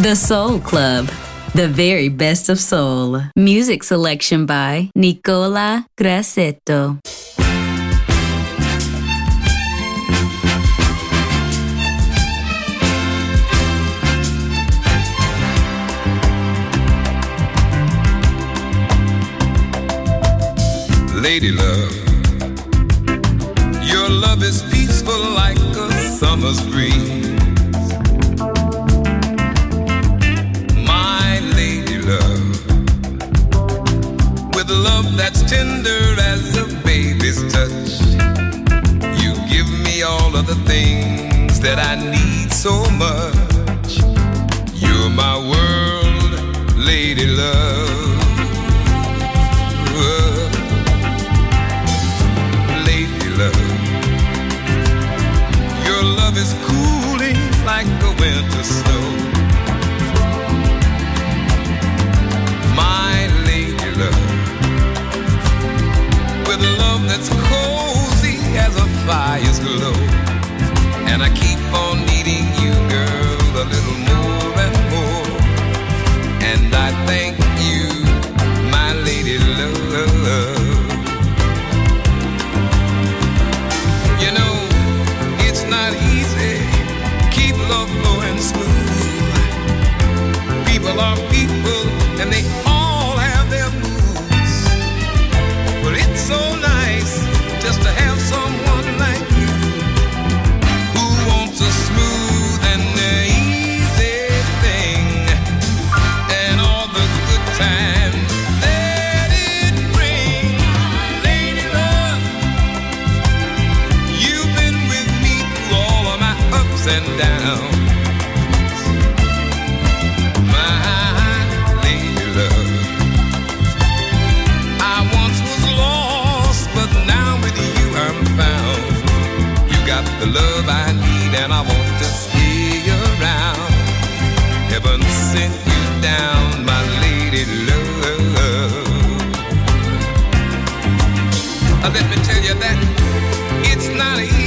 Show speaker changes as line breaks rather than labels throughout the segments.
The Soul Club, the very best of soul. Music selection by Nicola Grassetto.
Lady love, your love is peaceful like a summer's breeze that's tender as a baby's touch. You give me all of the things that I need so much. You're my world, lady love. Lady love. Your love is cooling like a winter snow fires glow, and I keep. the love I need, and I want to stay around. Heaven sent you down, my lady love. Let me tell you that it's not easy.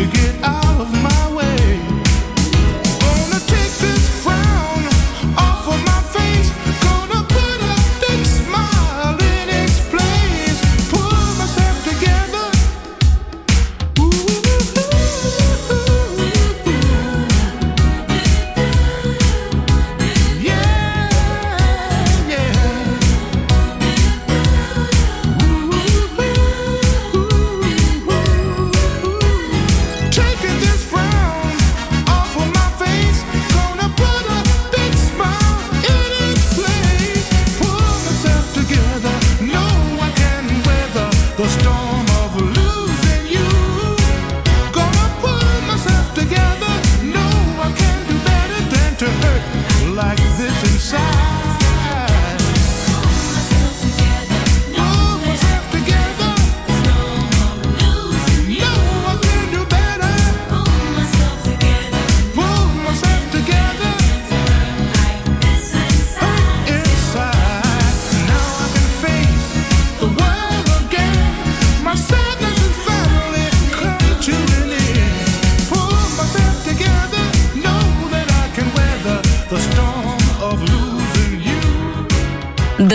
to
get out.